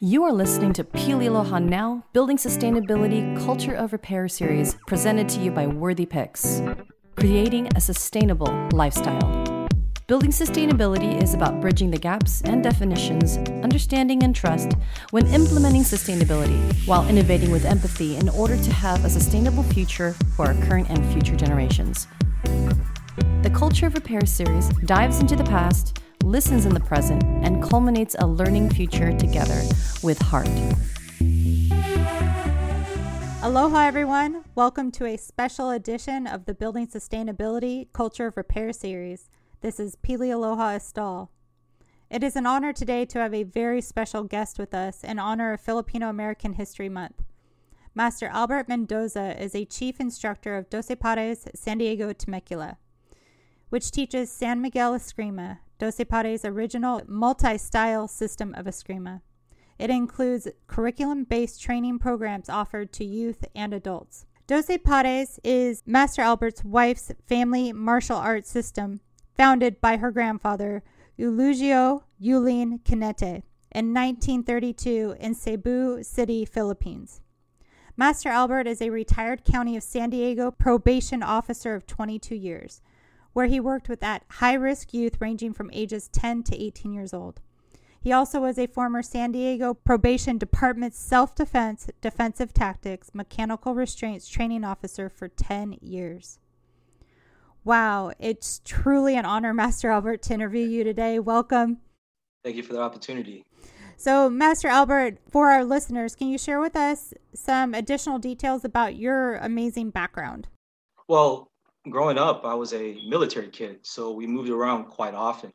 You are listening to Pili Aloha Now, Building Sustainability Culture of Repair series, presented to you by Worthy Picks. Creating a sustainable lifestyle. Building sustainability is about bridging the gaps and definitions, understanding and trust when implementing sustainability, while innovating with empathy in order to have a sustainable future for our current and future generations. The Culture of Repair series dives into the past listens in the present, and culminates a learning future together with heart. Aloha, everyone. Welcome to a special edition of the Building Sustainability Culture of Repair series. This is Pili Aloha Estal. It is an honor today to have a very special guest with us in honor of Filipino American History Month. Master Albert Mendoza is a chief instructor of Doce Pares San Diego Temecula, which teaches San Miguel Eskrima, Doce Pares' original multi style system of Eskrima. It includes curriculum based training programs offered to youth and adults. Doce Pares is Master Albert's wife's family martial arts system, founded by her grandfather, Eulogio Yulin Canete, in 1932 in Cebu City, Philippines. Master Albert is a retired County of San Diego probation officer of 22 years where he worked with at high risk youth ranging from ages 10 to 18 years old. He also was a former San Diego Probation Department self defense, defensive tactics, mechanical restraints training officer for 10 years. Wow, it's truly an honor, Master Albert, to interview you today. Welcome. Thank you for the opportunity. So, Master Albert, for our listeners, can you share with us some additional details about your amazing background? Well, growing up, I was a military kid, so we moved around quite often.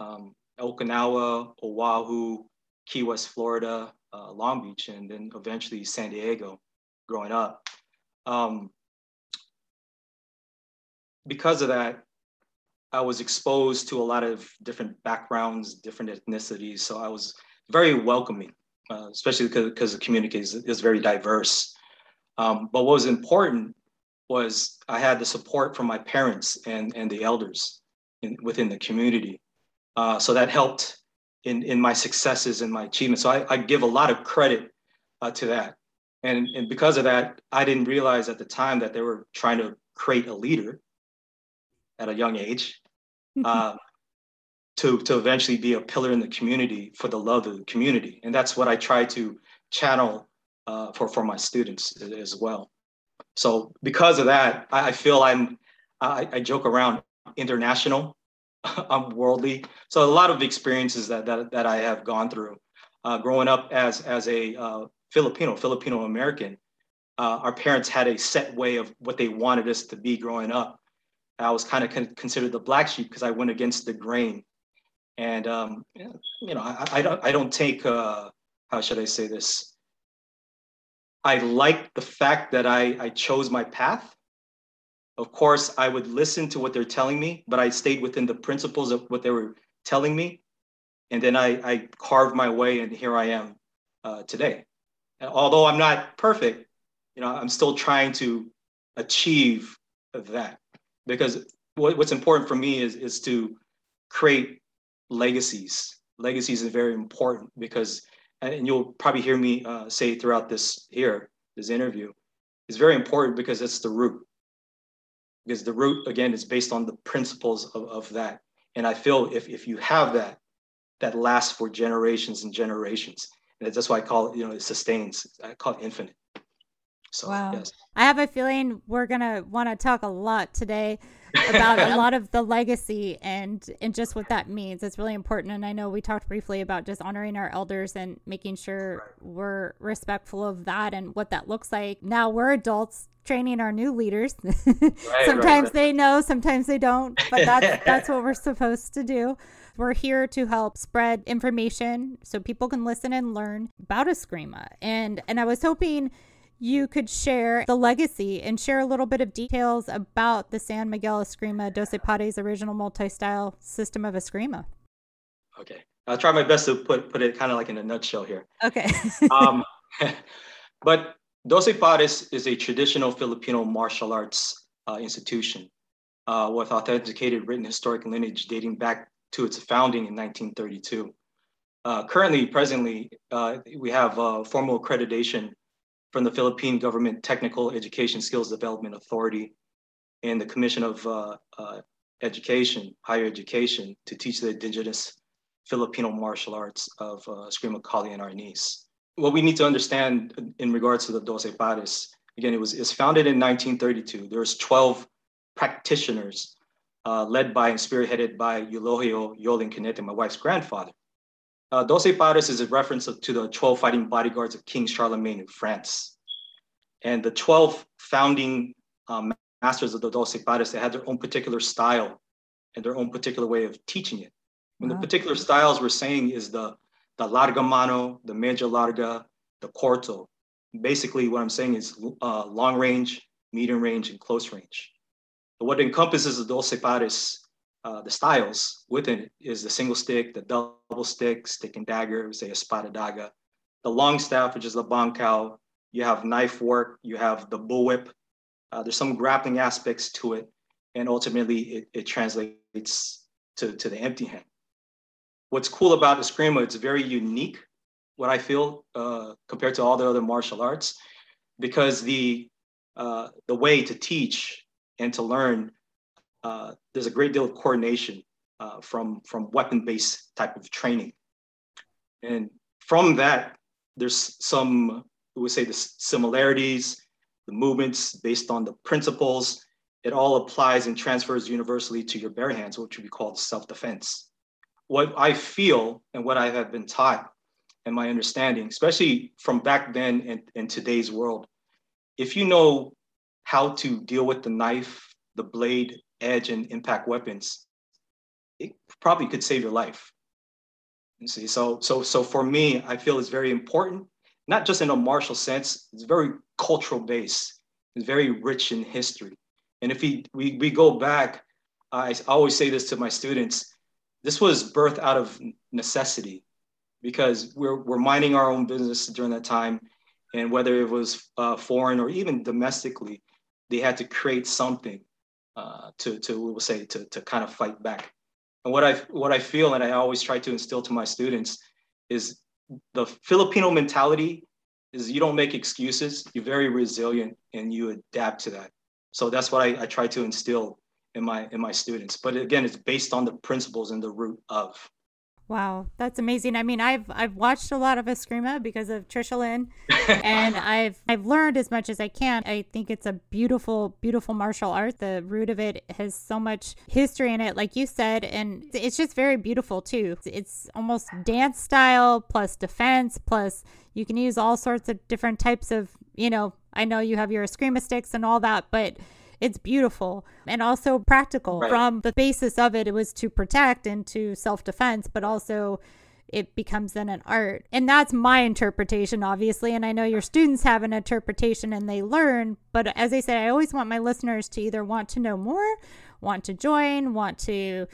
Um, Okinawa, Oahu, Key West, Florida, uh, Long Beach, and then eventually San Diego growing up. Um, because of that, I was exposed to a lot of different backgrounds, different ethnicities. So I was very welcoming, uh, especially because, the community is, is very diverse. Um, but what was important was I had the support from my parents and, and the elders in, within the community. Uh, so that helped in, in my successes and my achievements. So I, I give a lot of credit uh, to that. And, and because of that, I didn't realize at the time that they were trying to create a leader at a young age uh, to, to eventually be a pillar in the community for the love of the community. And that's what I try to channel uh, for, for my students as well. So because of that, I, I feel I'm I, I, joke around international, I'm worldly. So a lot of experiences that that, that I have gone through, uh, growing up as as a uh, Filipino Filipino American. Uh, our parents had a set way of what they wanted us to be growing up. I was kind of con- considered the black sheep because I went against the grain, and um, you know I, I don't I don't take uh, how should I say this I like the fact that I, I chose my path. Of course, I would listen to what they're telling me, but I stayed within the principles of what they were telling me. And then I, I carved my way, and here I am uh, today. And although I'm not perfect, you know, I'm still trying to achieve that because what, what's important for me is, is to create legacies. Legacies is very important because and you'll probably hear me uh, say throughout this here, this interview, is very important because it's the root. Because the root, again, is based on the principles of, of that. And I feel if, if you have that, that lasts for generations and generations. And that's why I call it, you know, it sustains. I call it infinite. So, wow. Yes. I have a feeling we're going to want to talk a lot today about a lot of the legacy and and just what that means. It's really important. And I know we talked briefly about just honoring our elders and making sure we're respectful of that and what that looks like. Now we're adults training our new leaders. Right, sometimes right. they know, sometimes they don't, but that's that's what we're supposed to do. We're here to help spread information so people can listen and learn about Eskrima. And and I was hoping you could share the legacy and share a little bit of details about the San Miguel Eskrima Doce Pares original multi-style system of Eskrima. Okay. I'll try my best to put, put it kind of like in a nutshell here. Okay. um, but Doce Pares is a traditional Filipino martial arts uh, institution uh, with authenticated written historic lineage dating back to its founding in 1932. Uh, currently, presently, uh, we have formal accreditation from the Philippine Government Technical Education Skills Development Authority and the Commission of uh, uh, Education, Higher Education, to teach the indigenous Filipino martial arts of uh, Eskrima Kali and Arnis. What we need to understand in regards to the Doce Pares, again, it was it's founded in 1932. There's 12 practitioners uh, led by and spearheaded by Eulogio Yolin Canete, my wife's grandfather. Uh, Doce Pares is a reference to the 12 fighting bodyguards of King Charlemagne in France. And the 12 founding um, masters of the Doce Pares, they had their own particular style and their own particular way of teaching it. And wow. the particular styles we're saying is the, the larga mano, the media larga, the corto. Basically, what I'm saying is uh, long range, medium range, and close range. But what encompasses the Doce Pares uh, the styles within it is the single stick, the double stick, stick and dagger, say espada daga. The long staff, which is the bangkao. You have knife work, you have the bullwhip. Uh, there's some grappling aspects to it, and ultimately it, it translates to, to the empty hand. What's cool about Eskrima, it's very unique, what I feel, uh, compared to all the other martial arts, because the, uh, the way to teach and to learn uh, there's a great deal of coordination uh, from, from weapon-based type of training. And from that, there's some, we would say the similarities, the movements based on the principles. It all applies and transfers universally to your bare hands, which would be called self-defense. What I feel and what I have been taught and my understanding, especially from back then and in today's world, if you know how to deal with the knife, the blade, edge and impact weapons, it probably could save your life. You see, so so so for me, I feel it's very important, not just in a martial sense. It's very cultural based. It's very rich in history. And if we we, we go back, I always say this to my students. This was birthed out of necessity, because we're we're minding our own business during that time, and whether it was uh, foreign or even domestically, they had to create something uh, to to we will say to to kind of fight back. And what I what I feel and I always try to instill to my students is the Filipino mentality is you don't make excuses. You're very resilient and you adapt to that. So that's what I, I try to instill in my in my students. But again, it's based on the principles and the root of. Wow, that's amazing. I mean, I've I've watched a lot of Eskrima because of Trisha Lynn, and I've I've learned as much as I can. I think it's a beautiful, beautiful martial art. The root of it has so much history in it, like you said, and it's just very beautiful too. It's almost dance style plus defense plus you can use all sorts of different types of you know. I know you have your Eskrima sticks and all that, but it's beautiful and also practical. Right. From the basis of it, it was to protect and to self defense, but also it becomes then an art. And that's my interpretation, obviously. And I know your students have an interpretation and they learn. But as I said, I always want my listeners to either want to know more, want to join, want to.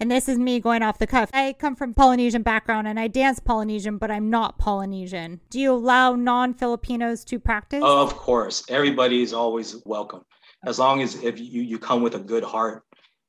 And this is me going off the cuff. I come from Polynesian background and I dance Polynesian, but I'm not Polynesian. Do you allow non Filipinos to practice? Of course. Everybody is always welcome as long as if you, you come with a good heart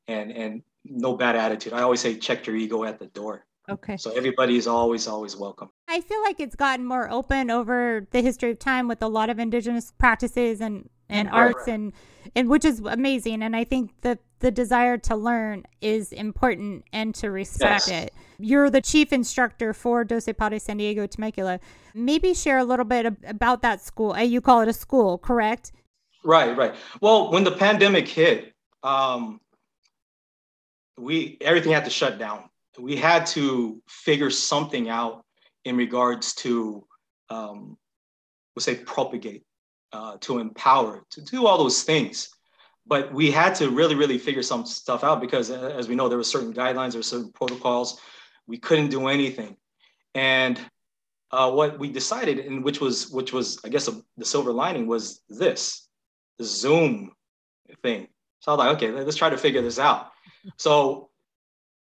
and and no bad attitude. I always say check your ego at the door. Okay. So everybody is always always welcome. I feel like it's gotten more open over the history of time with a lot of indigenous practices and and right, arts right. and and which is amazing and I think the the desire to learn is important and to respect yes. it. You're the chief instructor for Doce Pares San Diego Temecula. Maybe share a little bit about that school. Uh, you call it a school, correct? Right, right. Well, when the pandemic hit, um, we everything had to shut down. We had to figure something out in regards to, um, we'll say, propagate, uh, to empower, to do all those things. But we had to really, really figure some stuff out because, uh, as we know, there were certain guidelines, were certain protocols. We couldn't do anything, and uh, what we decided, and which was, which was, I guess, a, the silver lining was this Zoom thing. So I was like, okay, let's try to figure this out. So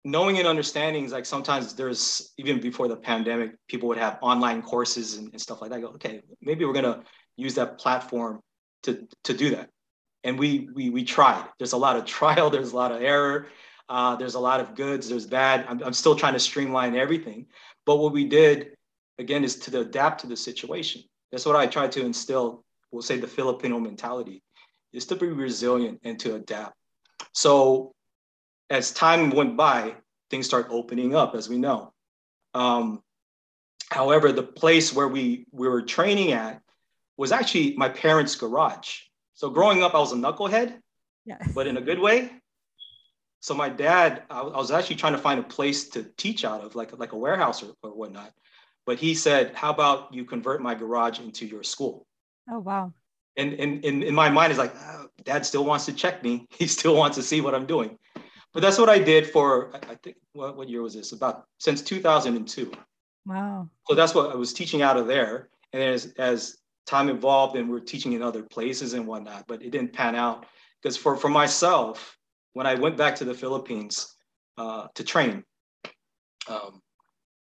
knowing and understanding is like sometimes there's even before the pandemic, people would have online courses and, and stuff like that. I go, okay, maybe we're gonna use that platform to to do that. And we we we tried. There's a lot of trial. There's a lot of error. Uh, there's a lot of goods. There's bad. I'm, I'm still trying to streamline everything. But what we did, again, is to adapt to the situation. That's what I try to instill, we'll say the Filipino mentality, is to be resilient and to adapt. So as time went by, things start opening up, as we know. Um, however, the place where we, we were training at was actually my parents' garage. So growing up, I was a knucklehead, yeah. but in a good way. So my dad, I, I was actually trying to find a place to teach out of, like, like a warehouse or, or whatnot. But he said, how about you convert my garage into your school? Oh, wow. And in, in, in my mind, is like, oh, dad still wants to check me. He still wants to see what I'm doing. But that's what I did for, I think, what, what year was this? About since 2002. Wow. So that's what I was teaching out of there. And as, as time evolved and we're teaching in other places and whatnot, but it didn't pan out. Because for, for myself, when I went back to the Philippines uh, to train, um,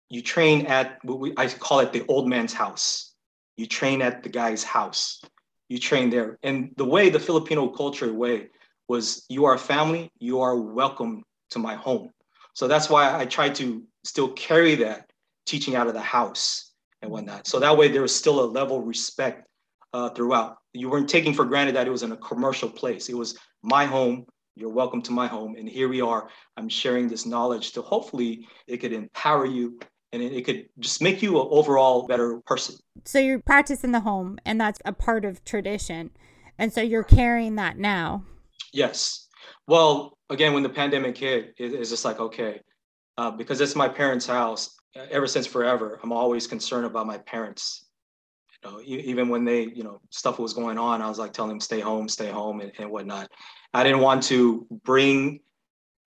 you train at what we, I call it the old man's house. You train at the guy's house. You train there. And the way the Filipino culture way was you are a family, you are welcome to my home. So that's why I try to still carry that teaching out of the house and whatnot. So that way there was still a level of respect uh, throughout. You weren't taking for granted that it was in a commercial place. It was my home. You're welcome to my home. And here we are. I'm sharing this knowledge to hopefully it could empower you and it, it could just make you an overall better person. So you practice in the home, and that's a part of tradition. And so you're carrying that now. Yes. Well, again, when the pandemic hit, it, it's just like, okay, uh, because it's my parents' house, ever since forever, I'm always concerned about my parents. You know, even when they, you know, stuff was going on, I was like telling them, stay home, stay home, and, and whatnot. I didn't want to bring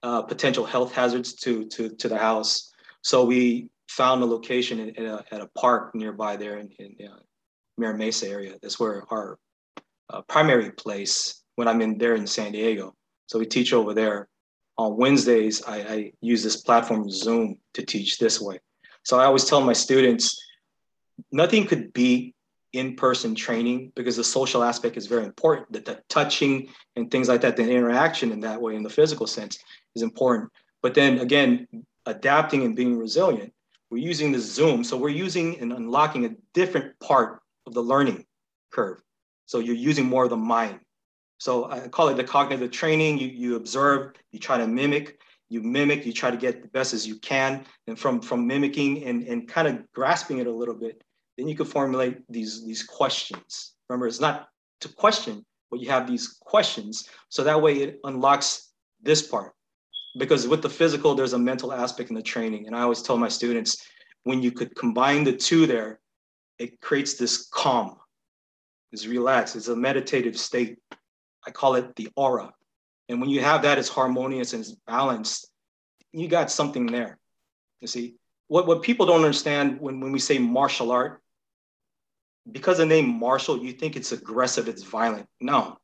uh, potential health hazards to, to, to the house. So we found a location in, in a, at a park nearby there in, in uh, Mira Mesa area. That's where our uh, primary place when I'm in there in San Diego. So we teach over there. On Wednesdays, I, I use this platform Zoom to teach this way. So I always tell my students, nothing could beat in-person training because the social aspect is very important. That the touching and things like that, the interaction in that way, in the physical sense, is important. But then again, adapting and being resilient we're using the Zoom. So we're using and unlocking a different part of the learning curve. So you're using more of the mind. So I call it the cognitive training. You, you observe, you try to mimic, you mimic, you try to get the best as you can. And from, from mimicking and, and kind of grasping it a little bit, then you can formulate these, these questions. Remember, it's not to question, but you have these questions. So that way it unlocks this part because with the physical, there's a mental aspect in the training. And I always tell my students, when you could combine the two there, it creates this calm, it's relaxed, It's a meditative state. I call it the aura. And when you have that, it's harmonious and it's balanced. You got something there. You see, what, what people don't understand when, when we say martial art, because the name martial, you think it's aggressive, it's violent. No,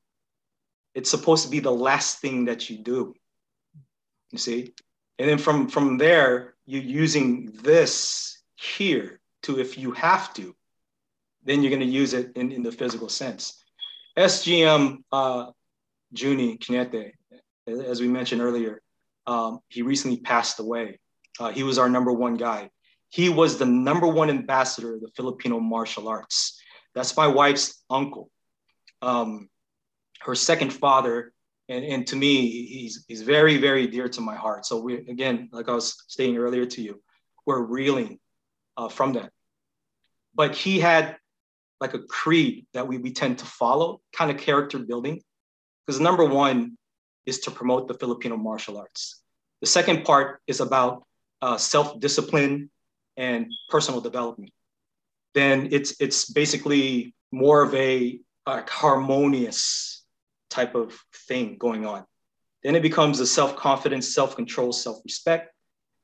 it's supposed to be the last thing that you do you see? And then from, from there, you're using this here to if you have to, then you're going to use it in, in the physical sense. SGM uh, Juni Canete, as we mentioned earlier, um, he recently passed away. Uh, he was our number one guy. He was the number one ambassador of the Filipino martial arts. That's my wife's uncle. Um, her second father and, and to me, he's, he's very, very dear to my heart. So we, again, like I was stating earlier to you, we're reeling uh, from that. But he had like a creed that we, we tend to follow, kind of character building. Because number one is to promote the Filipino martial arts. The second part is about uh, self-discipline and personal development. Then it's it's basically more of a, a harmonious type of thing going on. Then it becomes a self confidence, self control, self respect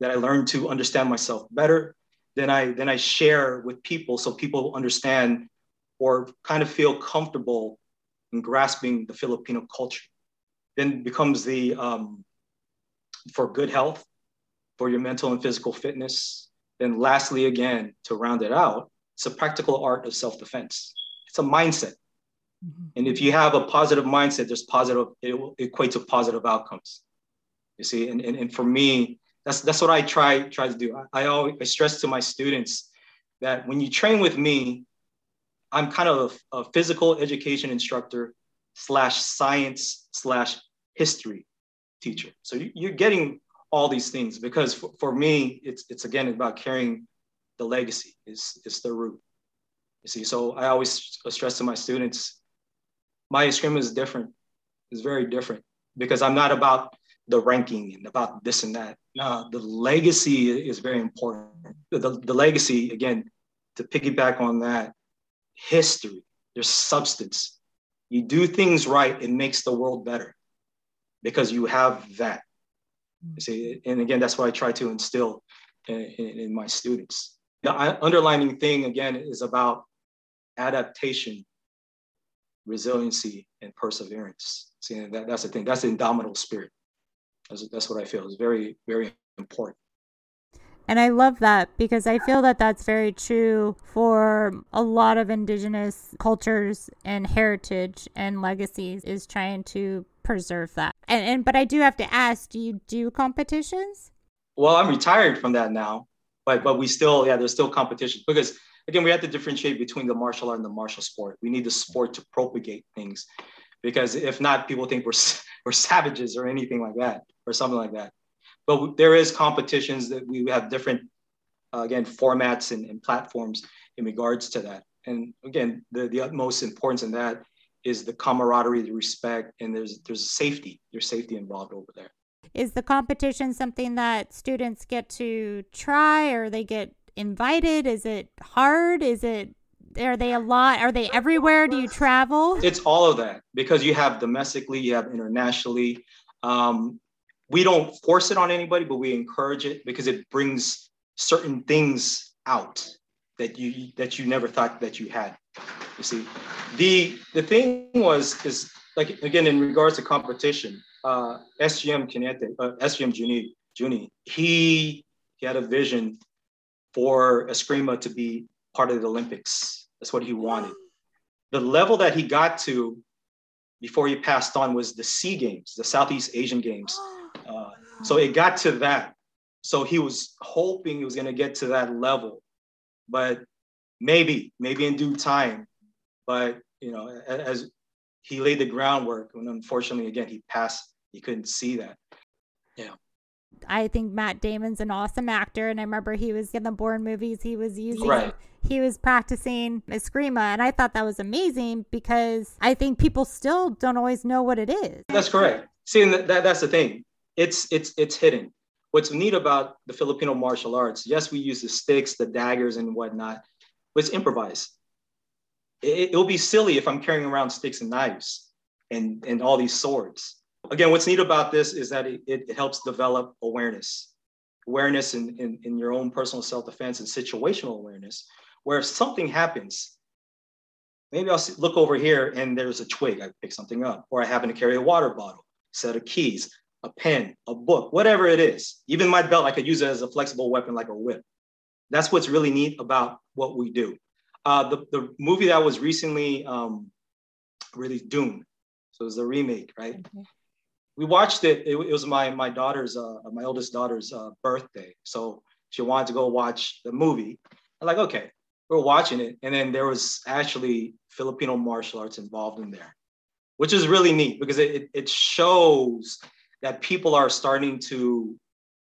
that I learn to understand myself better. Then I then I share with people so people understand or kind of feel comfortable in grasping the Filipino culture. Then becomes the um, for good health, for your mental and physical fitness. Then lastly, again, to round it out, it's a practical art of self-defense. It's a mindset. Mm-hmm. And if you have a positive mindset, there's positive, it will equate to positive outcomes. You see, and, and, and for me, that's that's what I try try to do. I, I always I stress to my students that when you train with me, I'm kind of a, a physical education instructor slash science slash history teacher. So you're getting all these things because for, for me, it's it's again about carrying the legacy. Is is the root. You see, so I always stress to my students, my eskrima is different. It's very different because I'm not about the ranking and about this and that. No, the legacy is very important. The, the, the legacy, again, to piggyback on that, history, there's substance. You do things right, it makes the world better because you have that. You see, and again, that's what I try to instill in, in, in my students. The uh, underlining thing, again, is about adaptation, resiliency, and perseverance. See, that, that's the thing. That's the indomitable spirit. That's, that's what I feel is very, very important. And I love that because I feel that that's very true for a lot of indigenous cultures and heritage and legacies is trying to preserve that. And, and but I do have to ask, do you do competitions? Well, I'm retired from that now, but but we still yeah, there's still competition because again, we have to differentiate between the martial art and the martial sport. We need the sport to propagate things because if not, people think we're we're savages or anything like that or something like that. But there is competitions that we have different uh, again formats and, and, platforms in regards to that. And again the, the utmost importance in that is the camaraderie the respect and there's there's safety. There's safety involved over there. Is the competition something that students get to try or they get invited? Is it hard? Is it are they a lot? Are they everywhere? Do you travel? It's all of that because you have domestically you have internationally. Um, we don't force it on anybody, but we encourage it because it brings certain things out that you that you never thought that you had. You see, the the thing was is like again in regards to competition, uh, SGM Canete, uh, SGM Juni, Juni, he he had a vision for Eskrima to be part of the Olympics. That's what he wanted. The level that he got to before he passed on was the SEA Games, the Southeast Asian Games. Uh, so it got to that. So he was hoping he was going to get to that level, but maybe, maybe in due time. But you know, as he laid the groundwork, and unfortunately, again, he passed. He couldn't see that. Yeah. I think Matt Damon's an awesome actor, and I remember he was in the Bourne movies. He was using, right. he was practicing Eskrima, and I thought that was amazing because I think people still don't always know what it is. That's correct. See, that, that that's the thing it's it's it's hidden. What's neat about the Filipino martial arts? Yes, we use the sticks, the daggers, and whatnot, but it's improvised. It, it'll be silly if I'm carrying around sticks and knives and and all these swords. Again, what's neat about this is that it, it helps develop awareness, awareness in, in, in your own personal self-defense and situational awareness, where if something happens, maybe I'll look over here and there's a twig, I pick something up, or I happen to carry a water bottle, set of keys a pen, a book, whatever it is. Even my belt, I could use it as a flexible weapon like a whip. That's what's really neat about what we do. Uh, the, the movie that was recently um, released, Dune. So it was the remake, right? Mm-hmm. We watched it. it. It, was my my daughter's, uh, my oldest daughter's uh, birthday. So she wanted to go watch the movie. I'm like, okay, we're watching it, and then there was actually Filipino martial arts involved in there, which is really neat because it, it, shows that people are starting to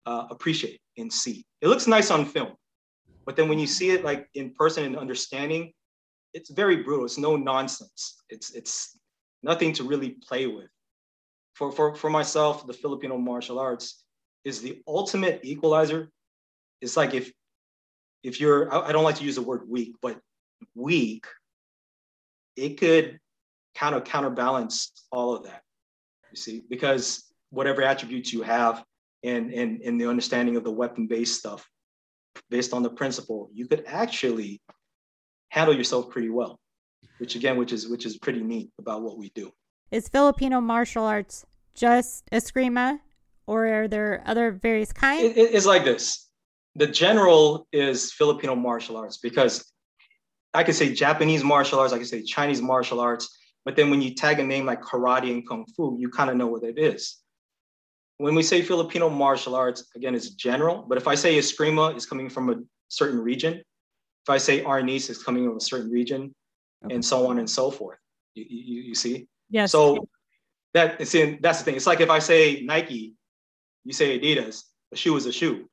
uh, appreciate and see. It looks nice on film, but then when you see it like in person and understanding, it's very brutal. It's no nonsense. It's it's nothing to really play with. For for for myself, the Filipino martial arts is the ultimate equalizer. It's like if if you're I, I don't like to use the word weak, but weak, it could counter counterbalance all of that. You see, because whatever attributes you have and, and, and the understanding of the weapon-based stuff based on the principle, you could actually handle yourself pretty well, which again, which is which is pretty neat about what we do. Is Filipino martial arts just eskrima, or are there other various kinds? It, it's like this. The general is Filipino martial arts because I could say Japanese martial arts, I could say Chinese martial arts, but then when you tag a name like karate and kung fu, you kind of know what it is. when we say Filipino martial arts, again, it's general. But if I say Eskrima is coming from a certain region, if I say Arnis is coming from a certain region, okay. and so on and so forth. You, you, you see? Yes. So that see, that's the thing. It's like if I say Nike, you say Adidas. A shoe is a shoe,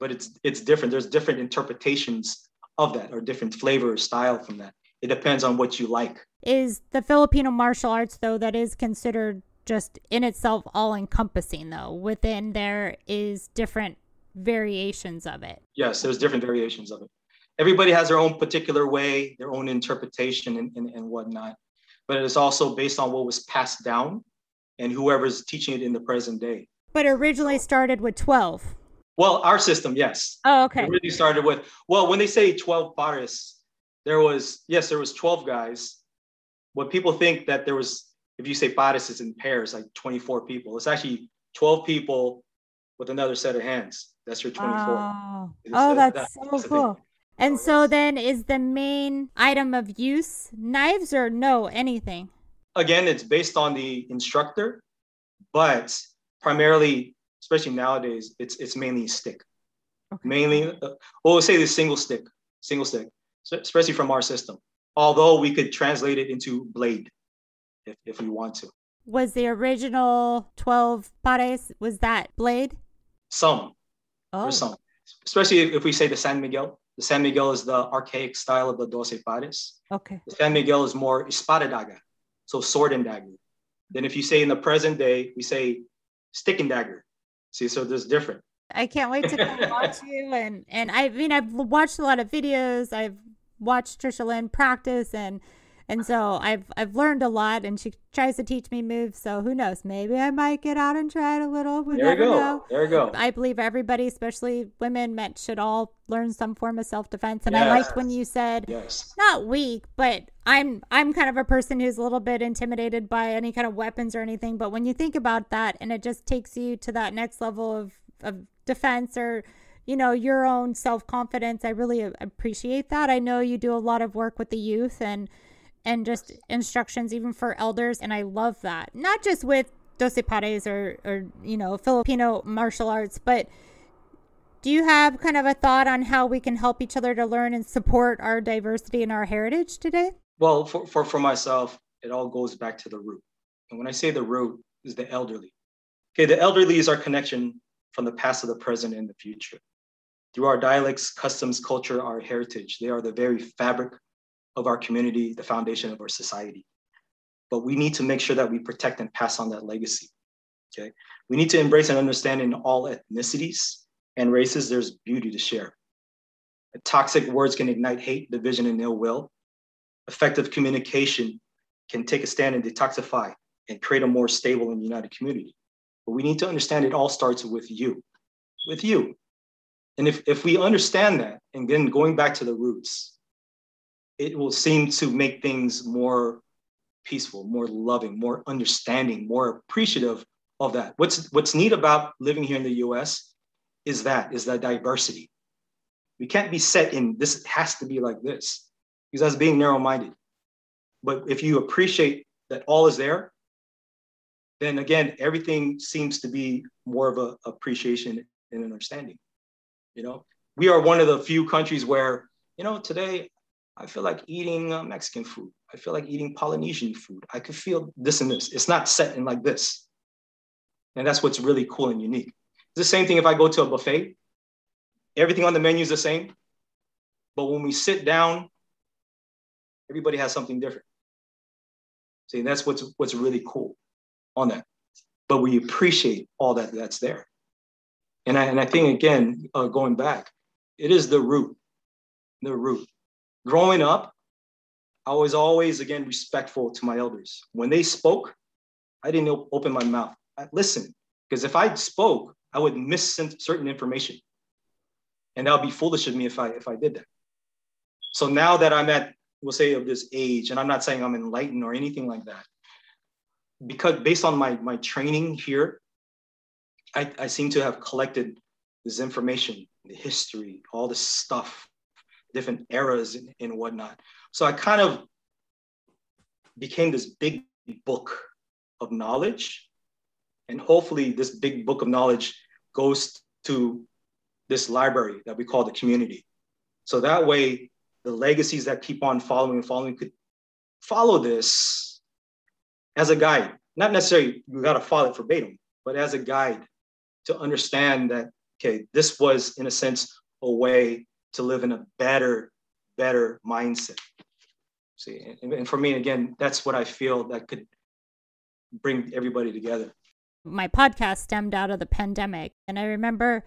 but it's it's different. There's different interpretations of that, or different flavor or style from that. It depends on what you like. Is the Filipino martial arts though that is considered just in itself all encompassing though within there is different variations of it yes there's different variations of it everybody has their own particular way their own interpretation and, and, and whatnot but it's also based on what was passed down and whoever's teaching it in the present day but originally started with 12 well our system yes oh okay it really started with well when they say 12 pares there was yes there was 12 guys what people think that there was if you say pares is in pairs, like 24 people. It's actually 12 people with another set of hands. That's your 24. Oh, oh that's, that's so that's cool. And so then is the main item of use knives or no, anything? Again, it's based on the instructor, but primarily, especially nowadays, it's it's mainly stick. Okay. Mainly, uh, well, we'll say the single stick, single stick, so especially from our system. Although we could translate it into blade if, if we want to. Was the original 12 pares, was that blade? Some. Oh. some. Especially if we say the San Miguel. The San Miguel is the archaic style of the doce pares. Okay. The San Miguel is more espada daga, so sword and dagger. Then if you say in the present day, we say stick and dagger. See, so there's different. I can't wait to come watch you and and I mean I've watched a lot of videos. I've watched Trisha Lynn practice and and so I've I've learned a lot, and she tries to teach me moves. So who knows? Maybe I might get out and try it a little. We there you go. Know. There you go. I believe everybody, especially women, men, should all learn some form of self defense. And yes. I liked when you said yes. not weak, but I'm I'm kind of a person who's a little bit intimidated by any kind of weapons or anything. But when you think about that, and it just takes you to that next level of of defense or you know your own self confidence. I really appreciate that. I know you do a lot of work with the youth and and just instructions even for elders and i love that. Not just with doce pares or or you know filipino martial arts but do you have kind of a thought on how we can help each other to learn and support our diversity and our heritage today? Well for, for, for myself it all goes back to the root. And when i say the root is the elderly. Okay the elderly is our connection from the past to the present and the future. Through our dialects customs culture our heritage they are the very fabric of our community, the foundation of our society. But we need to make sure that we protect and pass on that legacy. Okay. We need to embrace and understand in all ethnicities and races, there's beauty to share. Toxic words can ignite hate, division, and ill will. Effective communication can take a stand and detoxify and create a more stable and united community. But we need to understand it all starts with you, with you. And if, if we understand that, and then going back to the roots, it will seem to make things more peaceful, more loving, more understanding, more appreciative of that. What's what's neat about living here in the US is that is that diversity. We can't be set in this has to be like this because that's being narrow-minded. But if you appreciate that all is there, then again, everything seems to be more of a appreciation and an understanding. You know, we are one of the few countries where, you know, today I feel like eating uh, Mexican food. I feel like eating Polynesian food. I could feel this and this. It's not set in like this. And that's what's really cool and unique. It's the same thing if I go to a buffet. Everything on the menu is the same. But when we sit down, everybody has something different. See, that's what's what's really cool on that. But we appreciate all that that's there. And I, and I think again, uh, going back, it is the root, the root growing up, I was always, again, respectful to my elders. When they spoke, I didn't open my mouth. I listened, because if I spoke, I would miss certain information. And that would be foolish of me if I, if I did that. So now that I'm at, we'll say, of this age, and I'm not saying I'm enlightened or anything like that, because based on my, my training here, I, I seem to have collected this information, the history, all this stuff different eras and, and whatnot. So I kind of became this big book of knowledge. And hopefully, this big book of knowledge goes to this library that we call the community. So that way, the legacies that keep on following and following could follow this as a guide. Not necessarily you got to follow it verbatim, but as a guide to understand that, okay, this was, in a sense, a way to live in a better, better mindset. See, and, and for me, again, that's what I feel that could bring everybody together. My podcast stemmed out of the pandemic. And I remember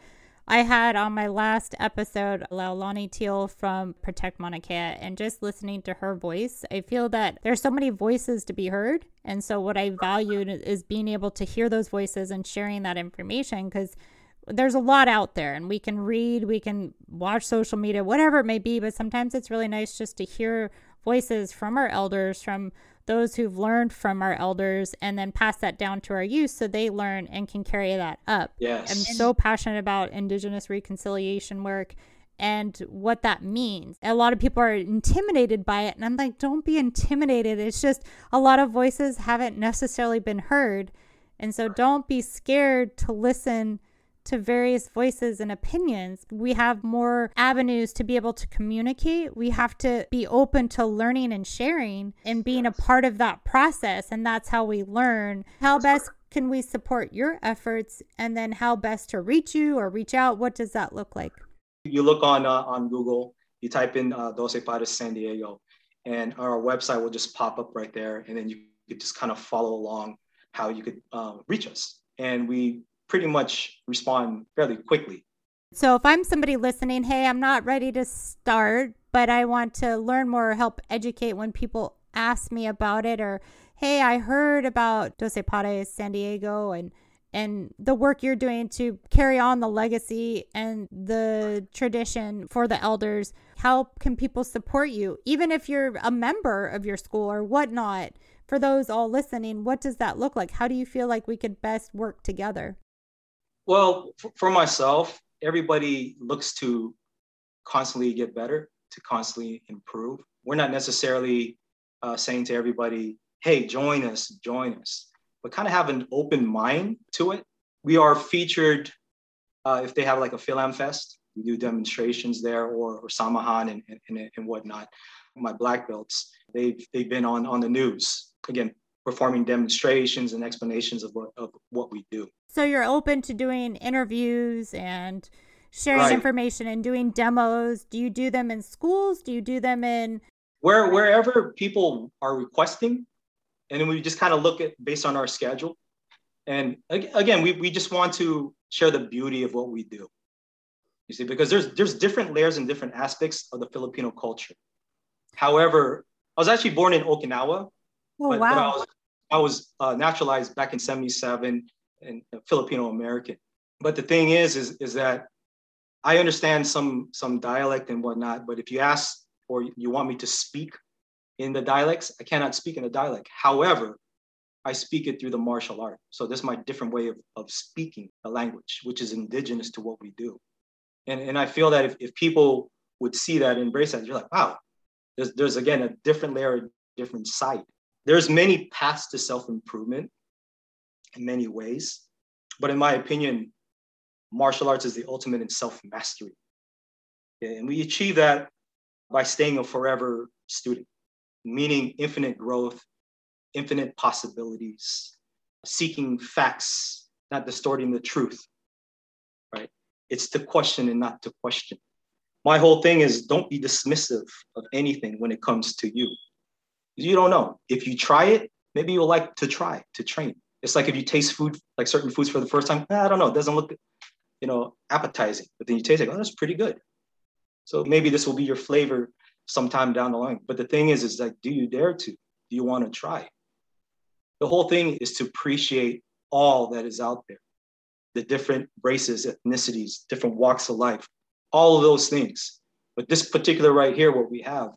I had on my last episode Laulani Teale from Protect Mauna Kea, and just listening to her voice, I feel that there's so many voices to be heard. And so, what I valued is being able to hear those voices and sharing that information because there's a lot out there and we can read, we can watch social media, whatever it may be. But sometimes it's really nice just to hear voices from our elders, from those who've learned from our elders and then pass that down to our youth so they learn and can carry that up. Yes. I'm so passionate about indigenous reconciliation work and what that means. A lot of people are intimidated by it and I'm like don't be intimidated. It's just a lot of voices haven't necessarily been heard. And so don't be scared to listen to various voices and opinions. We have more avenues to be able to communicate. We have to be open to learning and sharing and being a part of that process. And that's how we learn. How best can we support your efforts? And then how best to reach you or reach out? What does that look like? You look on, uh, on Google, you type in uh, Doce Pares San Diego, and our website will just pop up right there. And then you could just kind of follow along how you could uh, reach us. And we pretty much respond fairly quickly. So if I'm somebody listening, hey, I'm not ready to start, but I want to learn more or help educate when people ask me about it or hey, I heard about Doce Pares San Diego and and the work you're doing to carry on the legacy and the tradition for the elders. How can people support you? Even if you're a member of your school or whatnot, for those all listening, what does that look like? How do you feel like we could best work together? Well, for myself, everybody looks to constantly get better, to constantly improve. We're not necessarily uh, saying to everybody, hey, join us, join us, but kind of have an open mind to it. We are featured uh, if they have like a Philam Fest, we do demonstrations there or, or Samahan and, and, and whatnot. My black belts, they've, they've been on, on the news. Again, performing demonstrations and explanations of what, of what we do. So you're open to doing interviews and sharing right. information and doing demos. Do you do them in schools? Do you do them in where wherever people are requesting? And then we just kind of look at based on our schedule. And again, we, we just want to share the beauty of what we do. You see, because there's there's different layers and different aspects of the Filipino culture. However, I was actually born in Okinawa, Oh, but, wow. But I was, I was uh, naturalized back in 77 and Filipino American. But the thing is, is, is that I understand some, some dialect and whatnot, but if you ask or you want me to speak in the dialects, I cannot speak in the dialect. However, I speak it through the martial art. So this is my different way of, of speaking a language, which is indigenous to what we do. And, and I feel that if, if people would see that, embrace that, you're like, wow, there's, there's again a different layer, a different side there's many paths to self-improvement in many ways, but in my opinion, martial arts is the ultimate in self-mastery. And we achieve that by staying a forever student, meaning infinite growth, infinite possibilities, seeking facts, not distorting the truth, right? It's to question and not to question. My whole thing is don't be dismissive of anything when it comes to you. You don't know. If you try it, maybe you'll like to try to train. It's like if you taste food, like certain foods for the first time, eh, I don't know, it doesn't look, you know, appetizing, but then you taste it, oh, that's pretty good. So maybe this will be your flavor sometime down the line. But the thing is, is like, do you dare to? Do you want to try? The whole thing is to appreciate all that is out there, the different races, ethnicities, different walks of life, all of those things. But this particular right here, what we have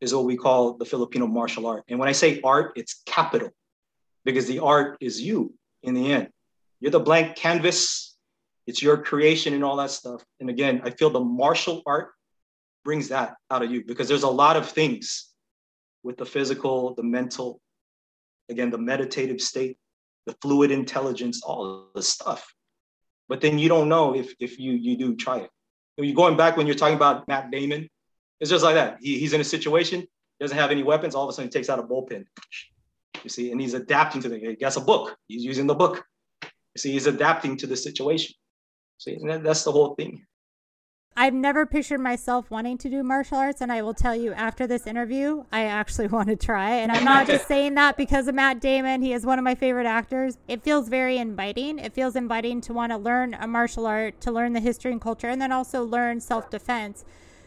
is what we call the Filipino martial art. And when I say art, it's capital because the art is you in the end. You're the blank canvas, it's your creation and all that stuff. And again, I feel the martial art brings that out of you because there's a lot of things with the physical, the mental, again, the meditative state. the fluid intelligence, all the stuff. But then you don't know if if you you do try it. You're going back when you're talking about Matt Damon, it's just like that. He, he's in a situation, doesn't have any weapons. All of a sudden, he takes out a bullpen. You see, and he's adapting to the. He gets a book. He's using the book. You see, he's adapting to the situation. See, and that, that's the whole thing. I've never pictured myself wanting to do martial arts, and I will tell you after this interview, I actually want to try. And I'm not just saying that because of Matt Damon. He is one of my favorite actors. It feels very inviting. It feels inviting to want to learn a martial art, to learn the history and culture, and then also learn self defense.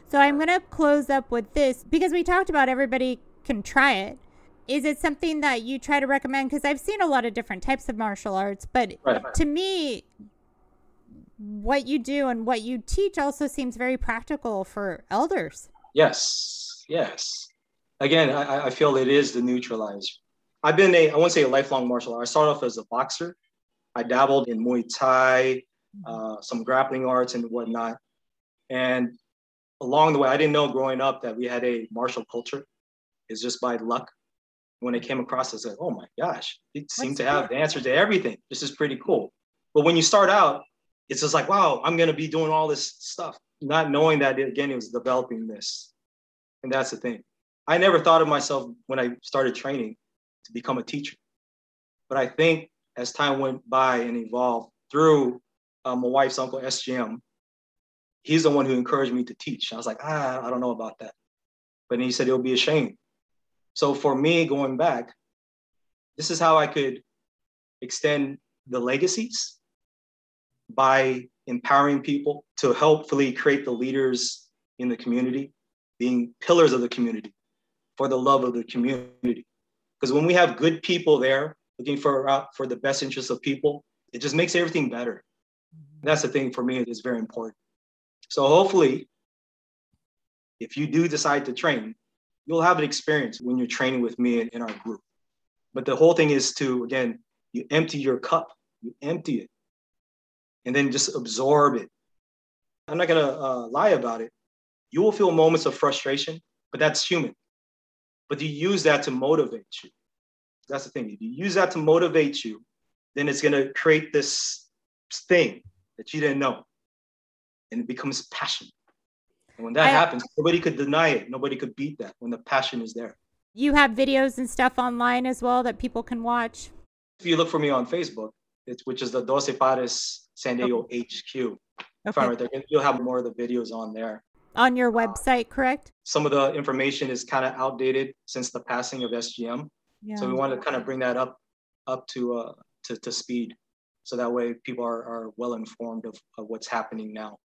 So I'm going to close up with this because we talked about everybody can try it. Is it something that you try to recommend? Because I've seen a lot of different types of martial arts, but right. to me, what you do and what you teach also seems very practical for elders. Yes, yes. Again, I, I feel it is the neutralizer. I've been a, I won't say a lifelong martial artist. I started off as a boxer. I dabbled in Muay Thai, uh, some grappling arts and whatnot. And along the way, I didn't know growing up that we had a martial culture. It's just by luck. When I came across I said, oh my gosh, it seemed to have the answer to everything. This is pretty cool. But when you start out, it's just like, wow, I'm going to be doing all this stuff, not knowing that, it, again, it was developing this. And that's the thing. I never thought of myself when I started training to become a teacher. But I think as time went by and evolved through um, my wife's uncle, SGM, he's the one who encouraged me to teach. I was like, ah, I don't know about that. But he said, it'll be a shame. So for me, going back, this is how I could extend the legacies by empowering people to hopefully create the leaders in the community, being pillars of the community for the love of the community. Because when we have good people there looking for, uh, for the best interests of people, it just makes everything better. And that's the thing for me, it is very important. So hopefully, if you do decide to train, you'll have an experience when you're training with me in, in our group. But the whole thing is to, again, you empty your cup, you empty it, and then just absorb it. I'm not gonna uh, lie about it. You will feel moments of frustration, but that's human. But you use that to motivate you. That's the thing. If you use that to motivate you, then it's gonna create this thing that you didn't know and it becomes passion. And when that I, happens, nobody could deny it. Nobody could beat that when the passion is there. You have videos and stuff online as well that people can watch. If you look for me on Facebook, it's, which is the Doce Pares San Diego okay. HQ. Okay. Right there. You'll have more of the videos on there. On your website, correct? Some of the information is kind of outdated since the passing of SGM. Yeah. So we want to kind of bring that up up to uh to, to speed so that way people are, are well informed of, of what's happening now.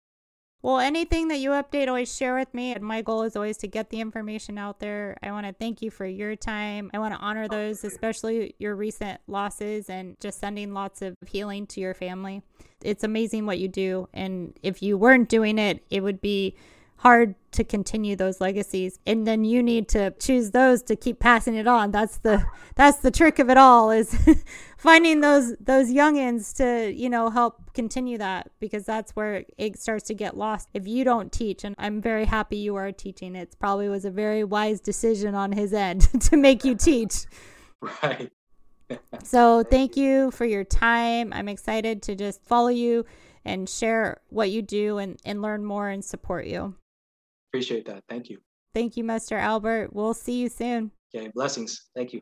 Well, anything that you update, always share with me. And my goal is always to get the information out there. I want to thank you for your time. I want to honor oh, those, especially your recent losses, and just sending lots of healing to your family. It's amazing what you do. And if you weren't doing it, it would be hard to continue those legacies and then you need to choose those to keep passing it on that's the that's the trick of it all is finding those those youngins to you know help continue that because that's where it starts to get lost if you don't teach and i'm very happy you are teaching it probably was a very wise decision on his end to make you teach right so thank you for your time i'm excited to just follow you and share what you do and, and learn more and support you Appreciate that. Thank you. Thank you, Mr. Albert. We'll see you soon. Okay, blessings. Thank you.